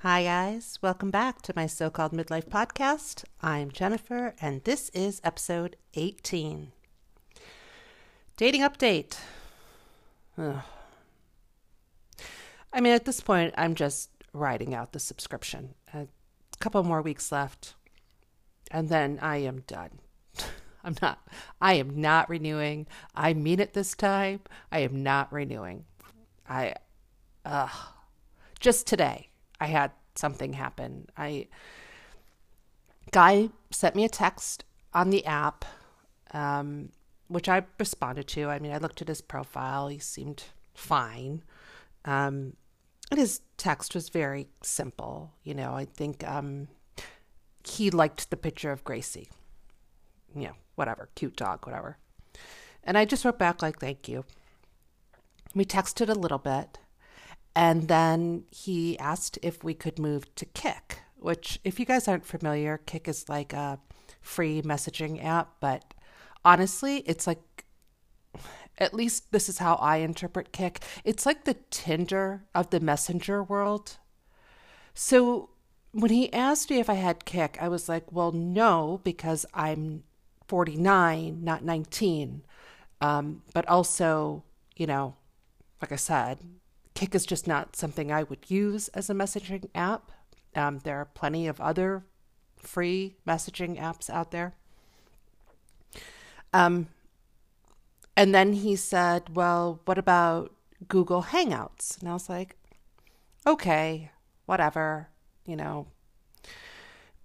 Hi, guys. Welcome back to my so called midlife podcast. I'm Jennifer, and this is episode 18. Dating update. Ugh. I mean, at this point, I'm just riding out the subscription. A couple more weeks left, and then I am done. I'm not, I am not renewing. I mean it this time. I am not renewing. I, uh, just today, I had something happen. I, guy sent me a text on the app, um, which I responded to. I mean, I looked at his profile. He seemed fine. Um, and his text was very simple. You know, I think um, he liked the picture of Gracie. You know, whatever, cute dog, whatever. And I just wrote back, like, thank you. We texted a little bit. And then he asked if we could move to Kik, which, if you guys aren't familiar, Kik is like a free messaging app. But honestly, it's like at least this is how I interpret Kik. It's like the Tinder of the messenger world. So when he asked me if I had Kik, I was like, well, no, because I'm 49, not 19. Um, but also, you know, like I said, Kik is just not something I would use as a messaging app. Um, there are plenty of other free messaging apps out there. Um, and then he said, Well, what about Google Hangouts? And I was like, Okay, whatever, you know.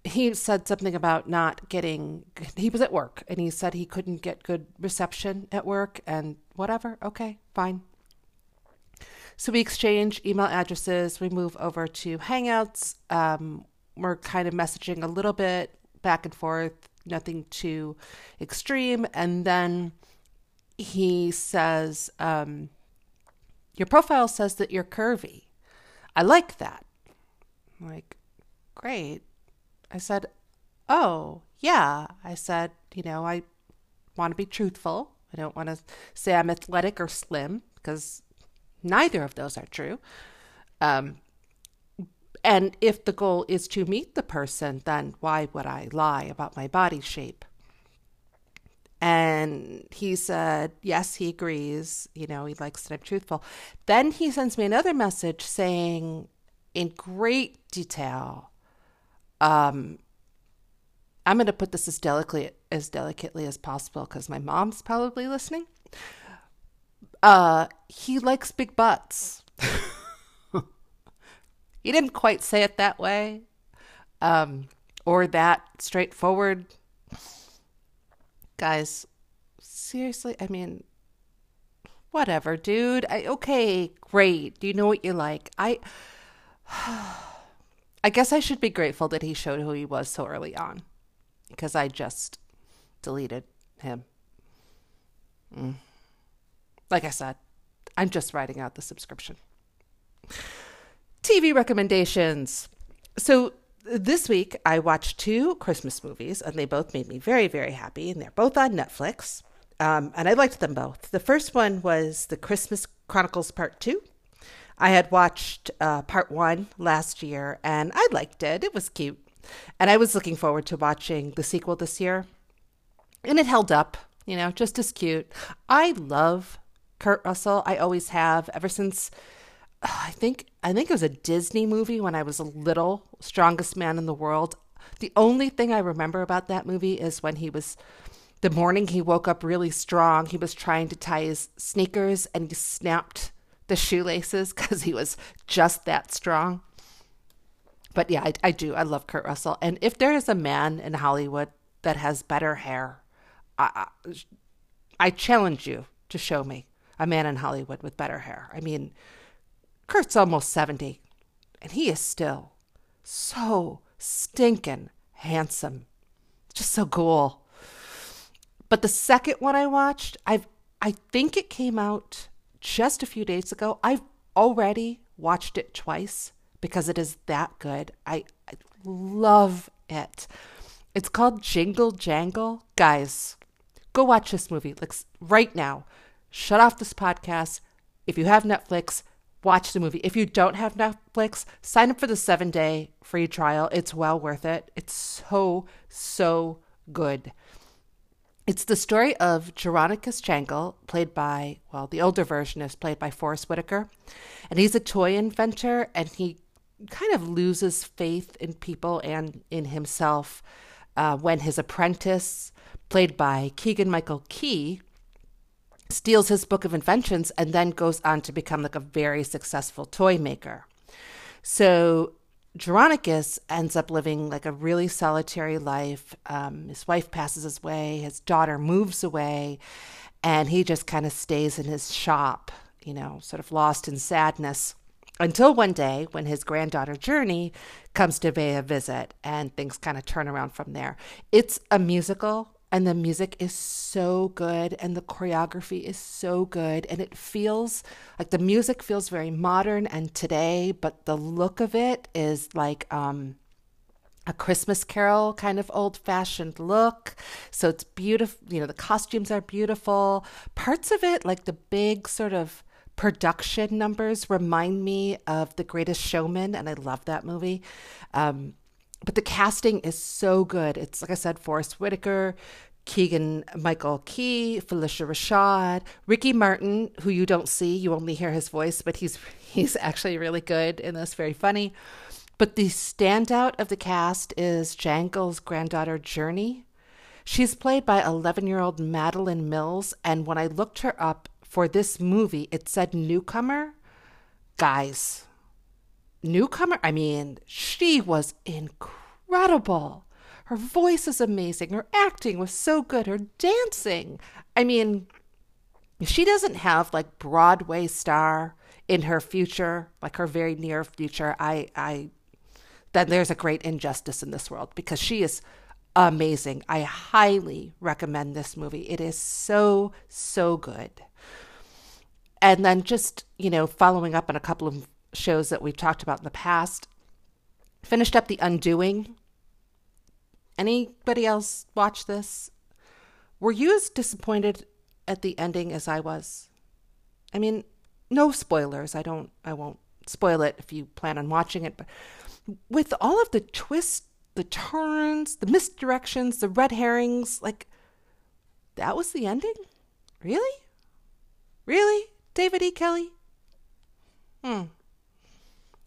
He said something about not getting, he was at work and he said he couldn't get good reception at work and whatever. Okay, fine. So we exchange email addresses. We move over to Hangouts. Um, we're kind of messaging a little bit back and forth, nothing too extreme. And then he says, um, Your profile says that you're curvy. I like that. I'm like, great. I said, Oh, yeah. I said, You know, I want to be truthful. I don't want to say I'm athletic or slim because neither of those are true. Um, and if the goal is to meet the person, then why would I lie about my body shape? And he said, yes, he agrees. You know, he likes that I'm truthful. Then he sends me another message saying, in great detail, um, I'm going to put this as delicately as delicately as possible because my mom's probably listening. Uh, he likes big butts. he didn't quite say it that way, um, or that straightforward guys, seriously, I mean, whatever, dude. I okay, great. Do you know what you like? I I guess I should be grateful that he showed who he was so early on because I just deleted him. Mm. Like I said, I'm just writing out the subscription. TV recommendations. So this week I watched two Christmas movies, and they both made me very, very happy. And they're both on Netflix, um, and I liked them both. The first one was The Christmas Chronicles Part Two. I had watched uh, Part One last year, and I liked it. It was cute, and I was looking forward to watching the sequel this year. And it held up, you know, just as cute. I love Kurt Russell. I always have ever since uh, I think I think it was a Disney movie when I was a little, Strongest Man in the World. The only thing I remember about that movie is when he was the morning he woke up really strong, he was trying to tie his sneakers and he snapped the shoelaces because he was just that strong. But yeah, I, I do. I love Kurt Russell. And if there is a man in Hollywood that has better hair, I, I, I challenge you to show me a man in Hollywood with better hair. I mean, Kurt's almost 70, and he is still so stinking handsome. Just so cool. But the second one I watched, I've I think it came out just a few days ago. I've already watched it twice because it is that good. I, I love it. It's called Jingle Jangle. Guys, go watch this movie like right now. Shut off this podcast. If you have Netflix, watch the movie. If you don't have Netflix, sign up for the seven day free trial. It's well worth it. It's so, so good. It's the story of Jeronicus Jangle, played by, well, the older version is played by Forest Whitaker. And he's a toy inventor and he kind of loses faith in people and in himself uh, when his apprentice, played by Keegan Michael Key, steals his book of inventions and then goes on to become like a very successful toy maker. So Jeronicus ends up living like a really solitary life. Um, his wife passes away, his daughter moves away, and he just kind of stays in his shop, you know, sort of lost in sadness. Until one day when his granddaughter Journey comes to pay a visit and things kind of turn around from there. It's a musical and the music is so good and the choreography is so good and it feels like the music feels very modern and today but the look of it is like um a Christmas carol kind of old fashioned look. So it's beautiful. You know, the costumes are beautiful. Parts of it, like the big sort of production numbers, remind me of The Greatest Showman, and I love that movie. Um, but the casting is so good. It's like I said, Forest Whitaker, Keegan Michael Key, Phylicia Rashad, Ricky Martin, who you don't see, you only hear his voice, but he's he's actually really good in this, very funny. But the standout of the cast is Jangle's granddaughter Journey. She's played by 11 year old Madalen Mills, and when I looked her up for this movie, it said newcomer. Guys, newcomer, I mean, she was incredible. Her voice is amazing. Her acting was so good. Her dancing. I mean, she doesn't have like Broadway star in her future, like her very near future. I, I, then there's a great injustice in this world because she is amazing. I highly recommend this movie. It is so, so good. And then just, you know, following up on a couple of shows that we've talked about in the past, finished up The Undoing. Anybody else watch this? Were you as disappointed at the ending as I was? I mean, no spoilers. I don't I won't spoil it if you plan on watching it, but with all of the twists, the turns, the misdirections, the red herrings, like that was the ending? Really? Really? David E. Kelley? Hmm.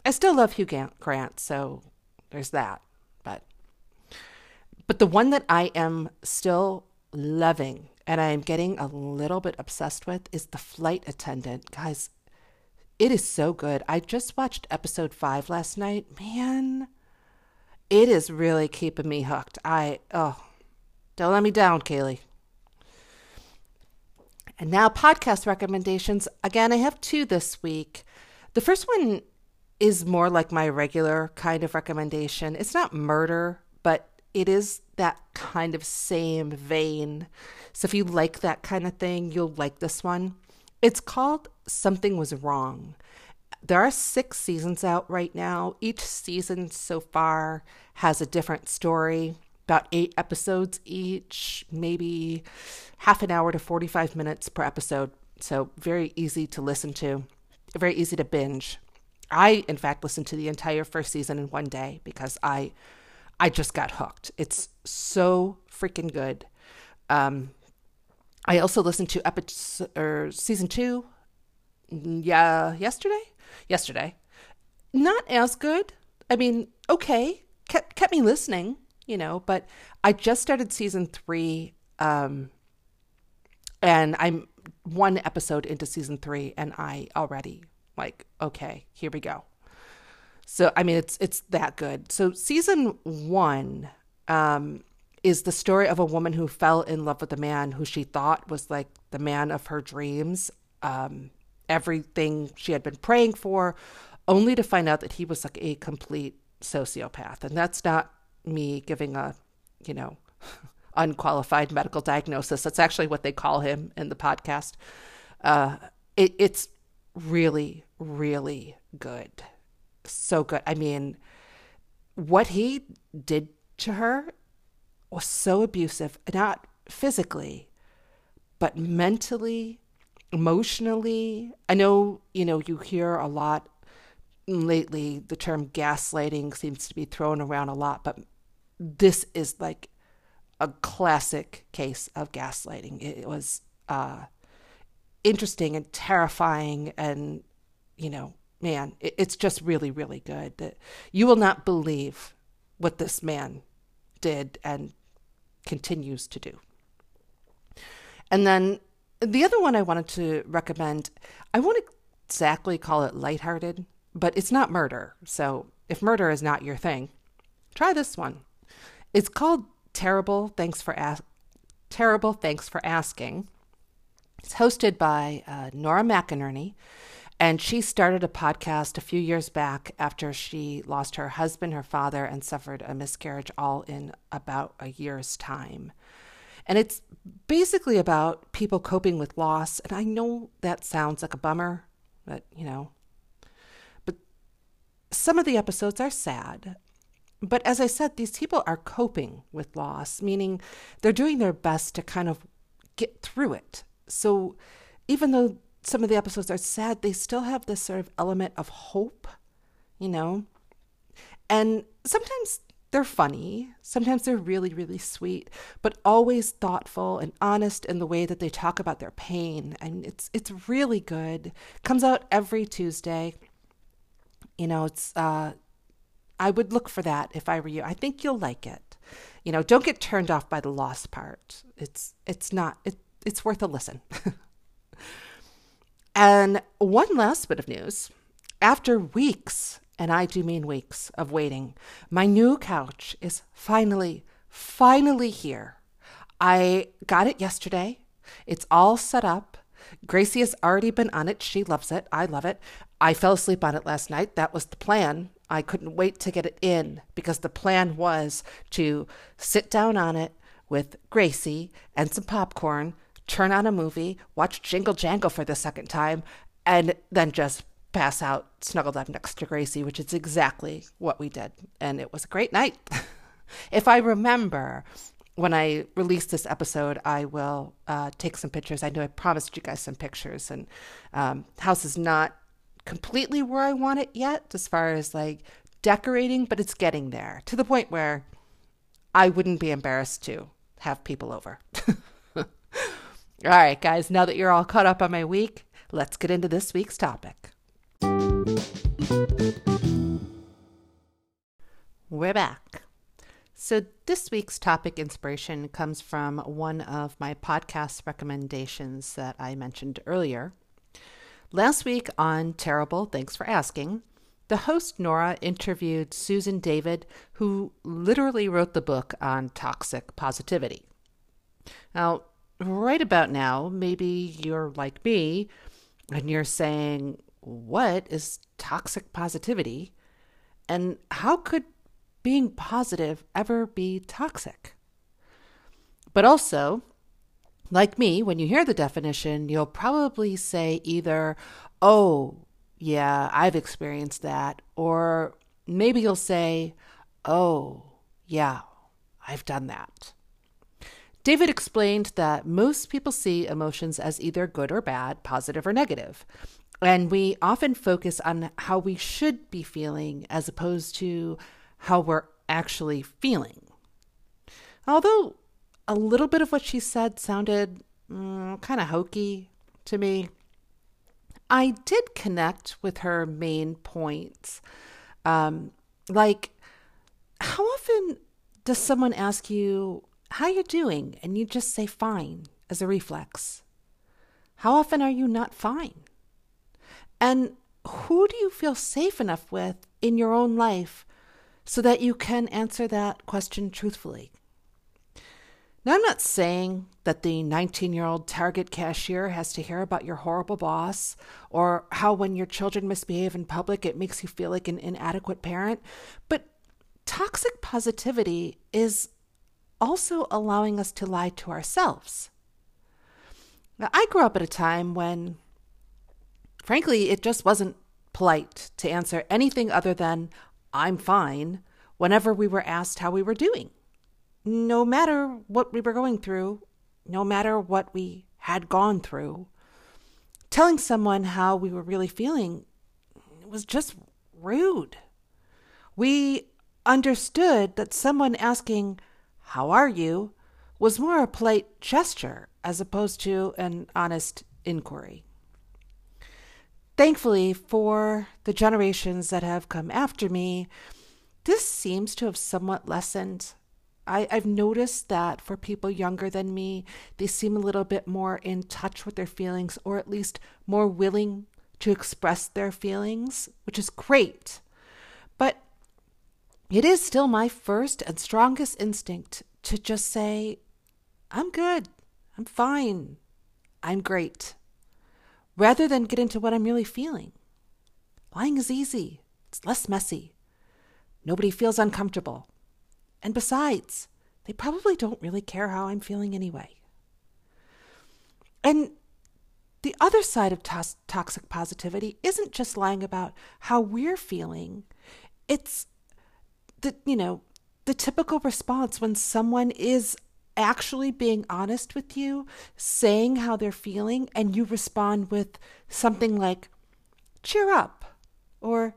I still love Hugh Grant, so there's that. But but the one that I am still loving and I am getting a little bit obsessed with is The Flight Attendant. Guys, it is so good. I just watched episode 5 last night. Man, it is really keeping me hooked. I oh, don't let me down, Kaley. And now podcast recommendations. Again, I have two this week. The first one is more like my regular kind of recommendation. It's not murder, but it is that kind of same vein. So if you like that kind of thing, you'll like this one. It's called Something Was Wrong. There are six seasons out right now. Each season so far has a different story, about eight episodes each, maybe half an hour to 45 minutes per episode. So very easy to listen to, very easy to binge. I, in fact, listened to the entire first season in one day because I I just got hooked. It's so freaking good. Um, I also listened to episode or season two. Yeah, yesterday. Yesterday, not as good. I mean, okay, kept kept me listening, you know. But I just started season three, um, and I'm one episode into season three, and I already like, okay, here we go. So I mean, it's it's that good. So season one um, is the story of a woman who fell in love with a man who she thought was like the man of her dreams. Um, everything she had been praying for, only to find out that he was like a complete sociopath. And that's not me giving a, you know, unqualified medical diagnosis. That's actually what they call him in the podcast. Uh, it, it's really, really good so good. I mean, what he did to her was so abusive, not physically, but mentally emotionally. I know, you know, you hear a lot lately the term gaslighting seems to be thrown around a lot, but this is like a classic case of gaslighting. It was uh, interesting and terrifying, and you know, man, it, it's just really, really good. That you will not believe what this man did and continues to do. And then the other one I wanted to recommend, I won't exactly call it lighthearted, but it's not murder. So if murder is not your thing, try this one. It's called Terrible Thanks for As- Terrible Thanks for Asking. It's hosted by uh, Nora McInerny, and she started a podcast a few years back after she lost her husband, her father, and suffered a miscarriage all in about a year's time. And it's basically about people coping with loss. And I know that sounds like a bummer, but you know. But some of the episodes are sad. But as I said, these people are coping with loss, meaning they're doing their best to kind of get through it. So even though some of the episodes are sad, they still have this sort of element of hope, you know? And sometimes they're funny, sometimes they're really, really sweet, but always thoughtful and honest in the way that they talk about their pain. And it's it's really good. Comes out every Tuesday. You know, it's uh I would look for that if I were you. I think you'll like it. You know, don't get turned off by the lost part. It's it's not it, it's worth a listen. And one last bit of news. After weeks, and I do mean weeks, of waiting, my new couch is finally, finally here. I got it yesterday. It's all set up. Gracie has already been on it. She loves it. I love it. I fell asleep on it last night. That was the plan. I couldn't wait to get it in because the plan was to sit down on it with Gracie and some popcorn, turn on a movie, watch Jingle Jangle for the second time, and then just pass out snuggled up next to Gracie, which is exactly what we did. And it was a great night. if I remember, when I release this episode, I will uh, take some pictures. I know I promised you guys some pictures, and um, house is not completely where I want it yet, as far as like decorating, but it's getting there to the point where I wouldn't be embarrassed to have people over. All right, guys, now that you're all caught up on my week, let's get into this week's topic. We're back. So, this week's topic inspiration comes from one of my podcast recommendations that I mentioned earlier. Last week on Terrible, thanks for asking, the host Nora interviewed Susan David, who literally wrote the book on toxic positivity. Now, right about now, maybe you're like me and you're saying, What is toxic positivity? And how could being positive ever be toxic? But also, like me, when you hear the definition, you'll probably say either, Oh, yeah, I've experienced that. Or maybe you'll say, Oh, yeah, I've done that. David explained that most people see emotions as either good or bad, positive or negative. And we often focus on how we should be feeling as opposed to how we're actually feeling. Although a little bit of what she said sounded mm, kind of hokey to me, I did connect with her main points. Um, like, how often does someone ask you, how you doing? And you just say fine as a reflex. How often are you not fine? And who do you feel safe enough with in your own life so that you can answer that question truthfully? Now, I'm not saying that the 19 year old Target cashier has to hear about your horrible boss or how when your children misbehave in public it makes you feel like an inadequate parent, but toxic positivity is also allowing us to lie to ourselves. Now, I grew up at a time when, frankly, it just wasn't polite to answer anything other than, I'm fine, whenever we were asked how we were doing. No matter what we were going through, no matter what we had gone through. telling someone how we were really feeling was just rude. We understood that someone asking, How are you? was more a polite gesture as opposed to an honest inquiry. Thankfully, for the generations that have come after me, this seems to have somewhat lessened. I, have noticed that for people younger than me, they seem a little bit more in touch with their feelings, or at least more willing to express their feelings, which is great. But it is still my first and strongest instinct to just say, I'm good, I'm fine, I'm great, rather than get into what I'm really feeling. Lying is easy, it's less messy. Nobody feels uncomfortable. And besides, they probably don't really care how I'm feeling anyway. And the other side of to- toxic positivity isn't just lying about how we're feeling. It's the, you know, the typical response when someone is actually being honest with you, saying how they're feeling, and you respond with something like, cheer up, or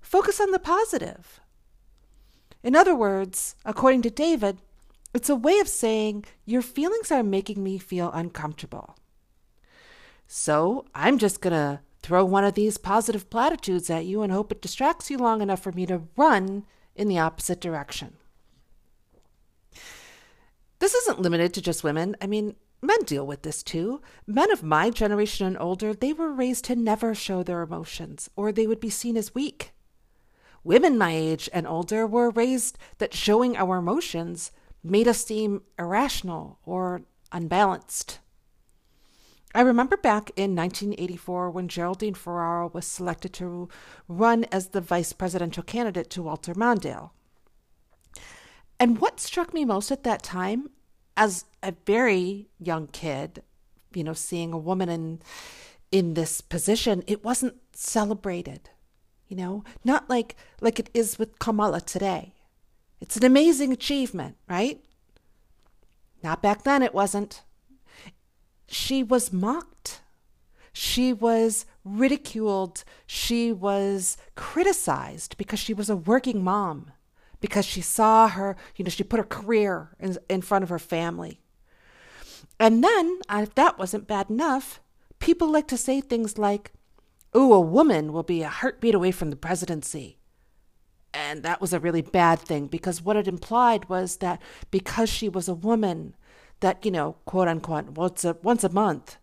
focus on the positive. In other words, according to David, it's a way of saying, Your feelings are making me feel uncomfortable. So I'm just going to throw one of these positive platitudes at you and hope it distracts you long enough for me to run in the opposite direction. This isn't limited to just women. I mean, men deal with this too. Men of my generation and older, they were raised to never show their emotions, or they would be seen as weak. Women my age and older were raised that showing our emotions made us seem irrational or unbalanced. I remember back in 1984 when Geraldine Ferraro was selected to run as the vice presidential candidate to Walter Mondale. And what struck me most at that time, as a very young kid, you know, seeing a woman in in this position, it wasn't celebrated. You know, not like like it is with Kamala today. It's an amazing achievement, right? Not back then it wasn't. She was mocked. She was ridiculed. She was criticized because she was a working mom because she saw her, you know, she put her career in, in front of her family. And then, if that wasn't bad enough, people like to say things like, Ooh, a woman will be a heartbeat away from the presidency. And that was a really bad thing because what it implied was that because she was a woman, that, you know, quote unquote, once a, once a month,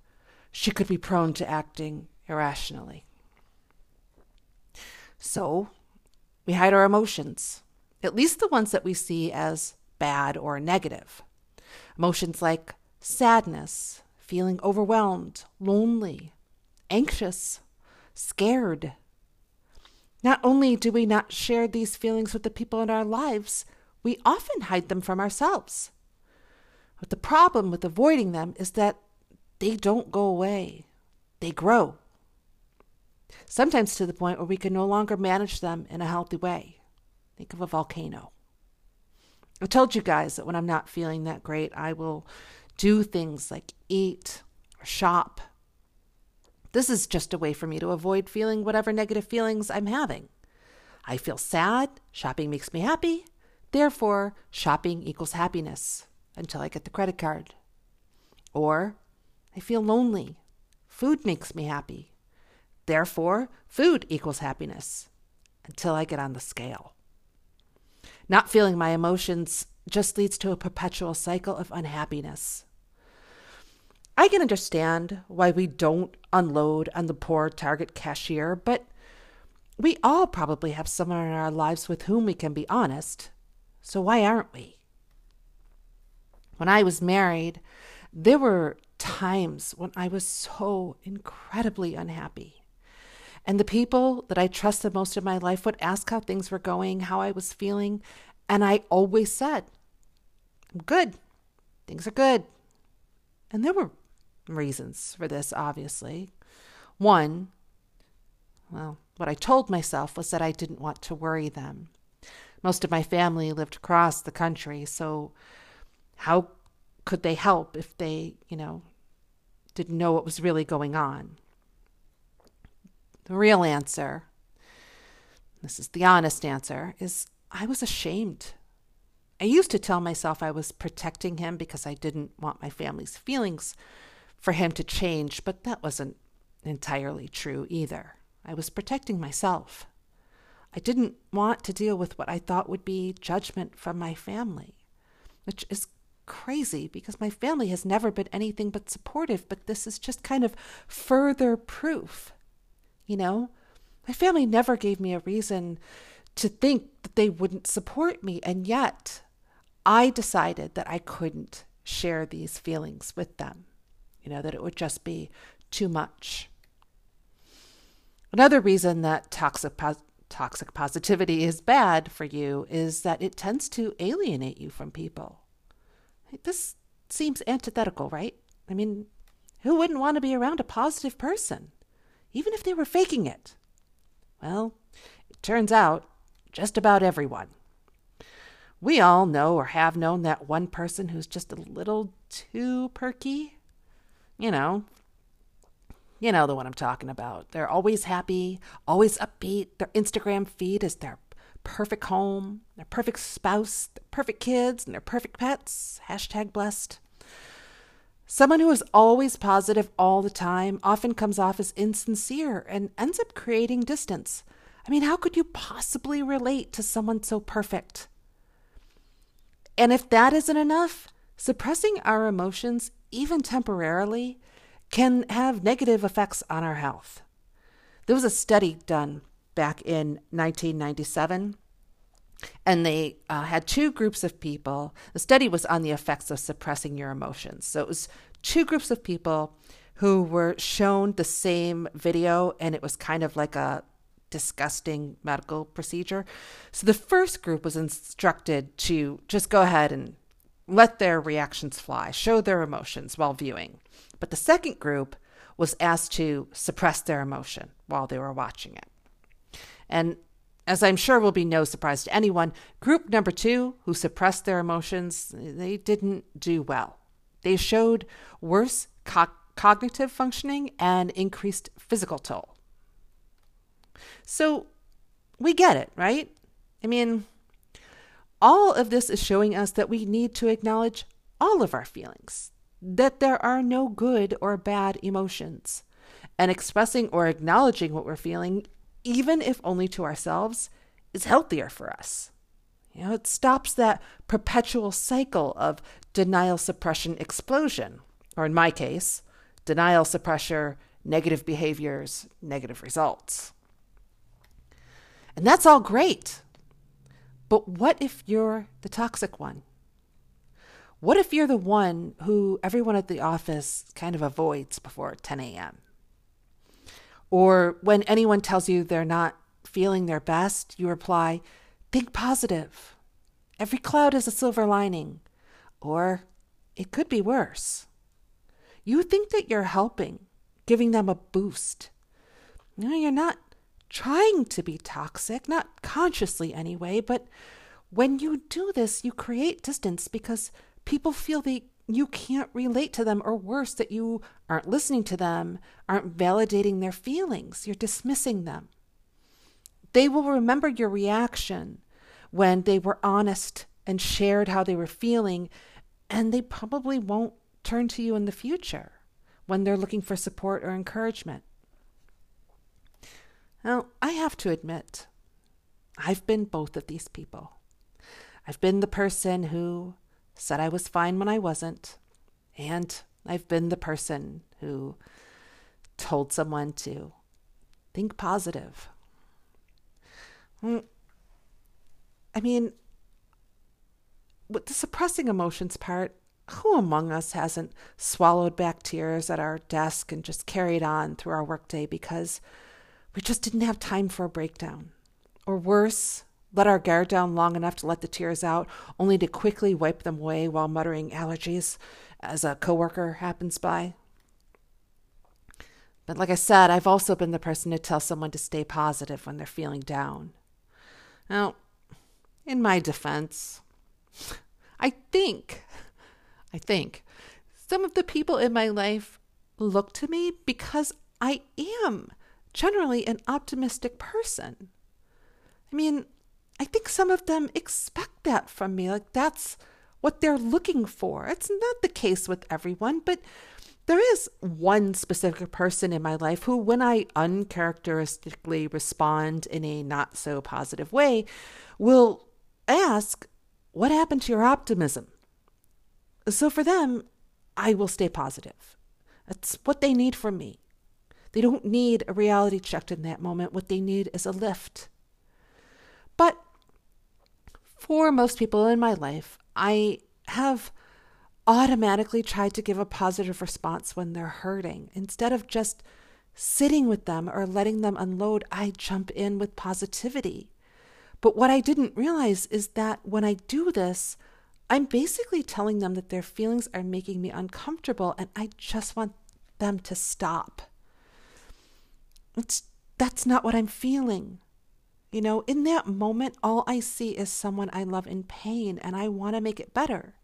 she could be prone to acting irrationally. So we hide our emotions at least the ones that we see as bad or negative. Emotions like sadness, feeling overwhelmed, lonely, anxious, scared. Not only do we not share these feelings with the people in our lives, we often hide them from ourselves. But the problem with avoiding them is that they don't go away, they grow. Sometimes to the point where we can no longer manage them in a healthy way. Think of a volcano. I told you guys that when I'm not feeling that great, I will do things like eat or shop. This is just a way for me to avoid feeling whatever negative feelings I'm having. I feel sad, shopping makes me happy. Therefore, shopping equals happiness until I get the credit card. Or I feel lonely. Food makes me happy. Therefore, food equals happiness until I get on the scale. Not feeling my emotions just leads to a perpetual cycle of unhappiness. I can understand why we don't unload on the poor Target cashier, but we all probably have someone in our lives with whom we can be honest. So why aren't we? When I was married, there were times when I was so incredibly unhappy. And the people that I trusted most in my life would ask how things were going, how I was feeling. And I always said, I'm good. Things are good. And there were reasons for this, obviously. One, well, what I told myself was that I didn't want to worry them. Most of my family lived across the country, so how could they help if they, you know, didn't know what was really going on? The real answer, this is the honest answer, is I was ashamed. I used to tell myself I was protecting him because I didn't want my family's feelings for him to change, but that wasn't entirely true either. I was protecting myself. I didn't want to deal with what I thought would be judgment from my family, which is crazy because my family has never been anything but supportive, but this is just kind of further proof. You know, my family never gave me a reason to think that they wouldn't support me, and yet I decided that I couldn't share these feelings with them, you know, that it would just be too much. Another reason that toxic, toxic positivity is bad for you is that it tends to alienate you from people. This seems antithetical, right? I mean, who wouldn't want to be around a positive person, even if they were faking it? Well, it turns out just about everyone. We all know or have known that one person who's just a little too perky. You know, you know the one I'm talking about. They're always happy, always upbeat. Their Instagram feed is their perfect home, their perfect spouse, their perfect kids, and their perfect pets. Hashtag blessed. Someone who is always positive all the time often comes off as insincere and ends up creating distance. I mean, how could you possibly relate to someone so perfect? And if that isn't enough, suppressing our emotions, even temporarily, can have negative effects on our health. There was a study done back in 1997, and they uh, had two groups of people. The study was on the effects of suppressing your emotions. So it was two groups of people who were shown the same video, and it was kind of like a disgusting medical procedure. So the first group was instructed to just go ahead and let their reactions fly, show their emotions while viewing. But the second group was asked to suppress their emotion while they were watching it. And as I'm sure will be no surprise to anyone, group number two, who suppressed their emotions, they didn't do well. They showed worse co- cognitive functioning and increased physical toll. So we get it, right? I mean, all of this is showing us that we need to acknowledge all of our feelings, that there are no good or bad emotions. And expressing or acknowledging what we're feeling, even if only to ourselves, is healthier for us. You know, it stops that perpetual cycle of denial suppression explosion, or in my case, denial suppressor, negative behaviors, negative results. And that's all great. But what if you're the toxic one? What if you're the one who everyone at the office kind of avoids before 10 a.m.? Or when anyone tells you they're not feeling their best, you reply, Think positive. Every cloud is a silver lining. Or it could be worse. You think that you're helping, giving them a boost. No, you're not trying to be toxic, not consciously anyway, but when you do this, you create distance because people feel that you can't relate to them, or worse, that you aren't listening to them, aren't validating their feelings, you're dismissing them. They will remember your reaction when they were honest and shared how they were feeling, and they probably won't turn to you in the future when they're looking for support or encouragement. Now, I have to admit, I've been both of these people. I've been the person who said I was fine when I wasn't, and I've been the person who told someone to think positive. Mm, I mean, with the suppressing emotions part, who among us hasn't swallowed back tears at our desk and just carried on through our workday because we just didn't have time for a breakdown. Or worse, let our guard down long enough to let the tears out, only to quickly wipe them away while muttering allergies as a coworker happens by. But like I said, I've also been the person to tell someone to stay positive when they're feeling down. Now, in my defense, I think, I think some of the people in my life look to me because I am generally an optimistic person. I mean, I think some of them expect that from me. Like that's what they're looking for. It's not the case with everyone, but there is one specific person in my life who, when I uncharacteristically respond in a not so positive way, will ask, What happened to your optimism? So for them, I will stay positive. That's what they need from me. They don't need a reality check in that moment. What they need is a lift. But for most people in my life, I have automatically tried to give a positive response when they're hurting. Instead of just sitting with them or letting them unload, I jump in with positivity. But what I didn't realize is that when I do this, I'm basically telling them that their feelings are making me uncomfortable and I just want them to stop. It's that's not what I'm feeling. You know, in that moment, all I see is someone I love in pain and I want to make it better.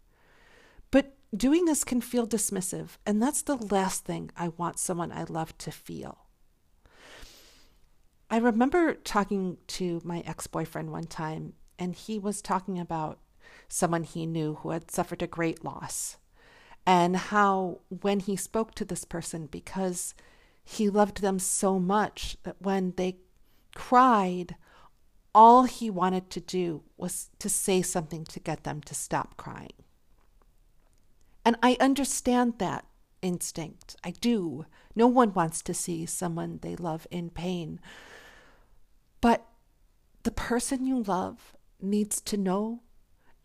But doing this can feel dismissive, and that's the last thing I want someone I love to feel. I remember talking to my ex boyfriend one time, and he was talking about someone he knew who had suffered a great loss, and how when he spoke to this person, because he loved them so much that when they cried, all he wanted to do was to say something to get them to stop crying. And I understand that instinct. I do. No one wants to see someone they love in pain. But the person you love needs to know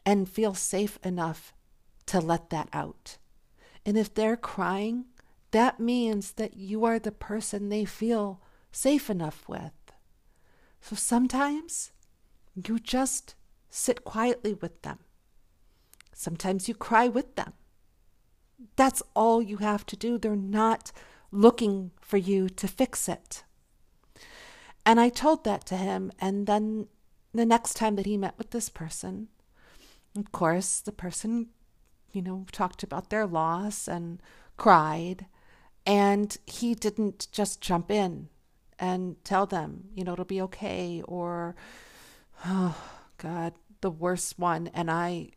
and feel safe enough to let that out. And if they're crying, that means that you are the person they feel safe enough with. So sometimes you just sit quietly with them. Sometimes you cry with them. That's all you have to do. They're not looking for you to fix it. And I told that to him. And then the next time that he met with this person, of course, the person, you know, talked about their loss and cried. And he didn't just jump in and tell them, you know, it'll be okay, or, oh, God, the worst one. And I,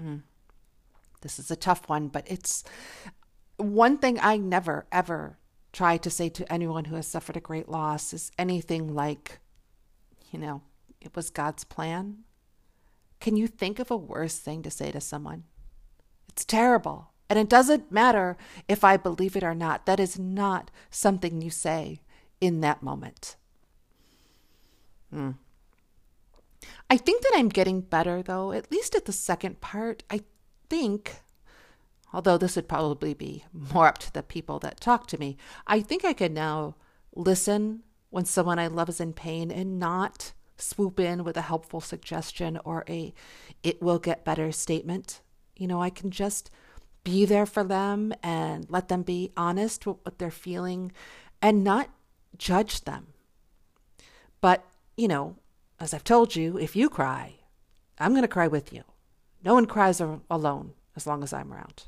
mm, this is a tough one, but it's one thing I never, ever try to say to anyone who has suffered a great loss is anything like, you know, it was God's plan. Can you think of a worse thing to say to someone? It's terrible. And it doesn't matter if I believe it or not. That is not something you say in that moment. Hmm. I think that I'm getting better, though, at least at the second part. I think, although this would probably be more up to the people that talk to me, I think I can now listen when someone I love is in pain and not swoop in with a helpful suggestion or a it will get better statement. You know, I can just be there for them and let them be honest with what they're feeling and not judge them. But, you know, as I've told you, if you cry, I'm going to cry with you. No one cries alone as long as I'm around.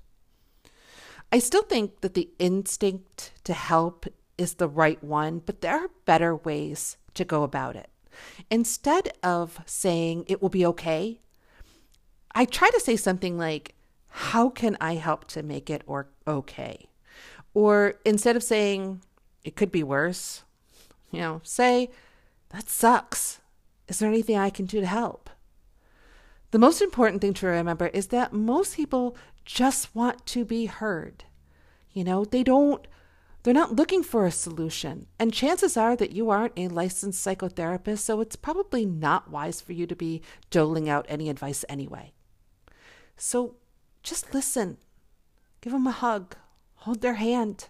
I still think that the instinct to help is the right one, but there are better ways to go about it. Instead of saying it will be okay, I try to say something like, How can I help to make it or okay? Or instead of saying, it could be worse. You know, say, that sucks. Is there anything I can do to help? The most important thing to remember is that most people just want to be heard. You know, they don't, they're not looking for a solution. And chances are that you aren't a licensed psychotherapist, so it's probably not wise for you to be doling out any advice anyway. So just listen, give them a hug, hold their hand,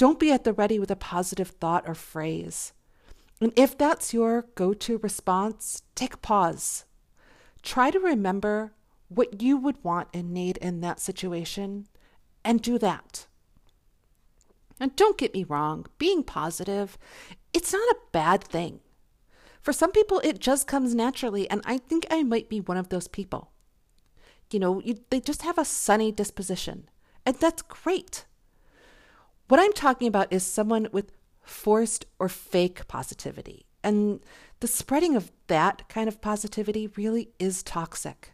don't be at the ready with a positive thought or phrase. And if that's your go to response, take a pause. Try to remember what you would want and need in that situation and do that. And don't get me wrong, being positive, it's not a bad thing. For some people, it just comes naturally, and I think I might be one of those people. You know, you, they just have a sunny disposition, and that's great. What I'm talking about is someone with forced or fake positivity. And the spreading of that kind of positivity really is toxic.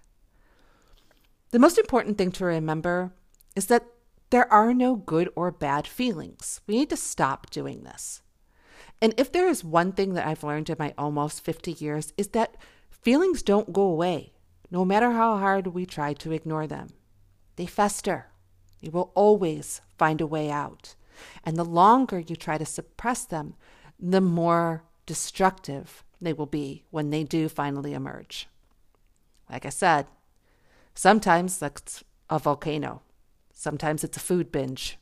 The most important thing to remember is that there are no good or bad feelings. We need to stop doing this. And if there is one thing that I've learned in my almost 50 years is that feelings don't go away, no matter how hard we try to ignore them. They fester. You will always find a way out. And the longer you try to suppress them, the more destructive they will be when they do finally emerge. Like I said, sometimes it's a volcano, sometimes it's a food binge.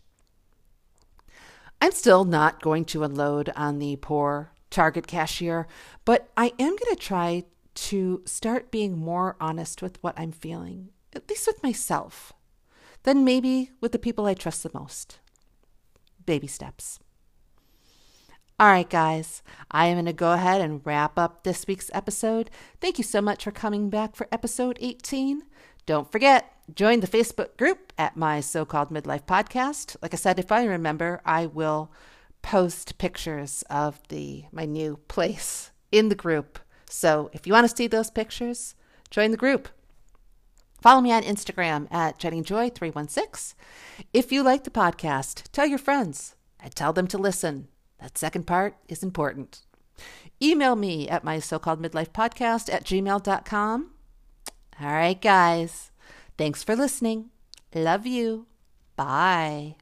I'm still not going to unload on the poor Target cashier, but I am going to try to start being more honest with what I'm feeling, at least with myself, then maybe with the people I trust the most. Baby steps. All right, guys, I am going to go ahead and wrap up this week's episode. Thank you so much for coming back for episode 18. Don't forget, join the Facebook group at my so called midlife podcast. Like I said, if I remember, I will post pictures of the my new place in the group. So if you want to see those pictures, join the group. Follow me on Instagram at JennyJoy316. If you like the podcast, tell your friends and tell them to listen. That second part is important. Email me at my so called midlife podcast at gmail.com. All right, guys. Thanks for listening. Love you. Bye.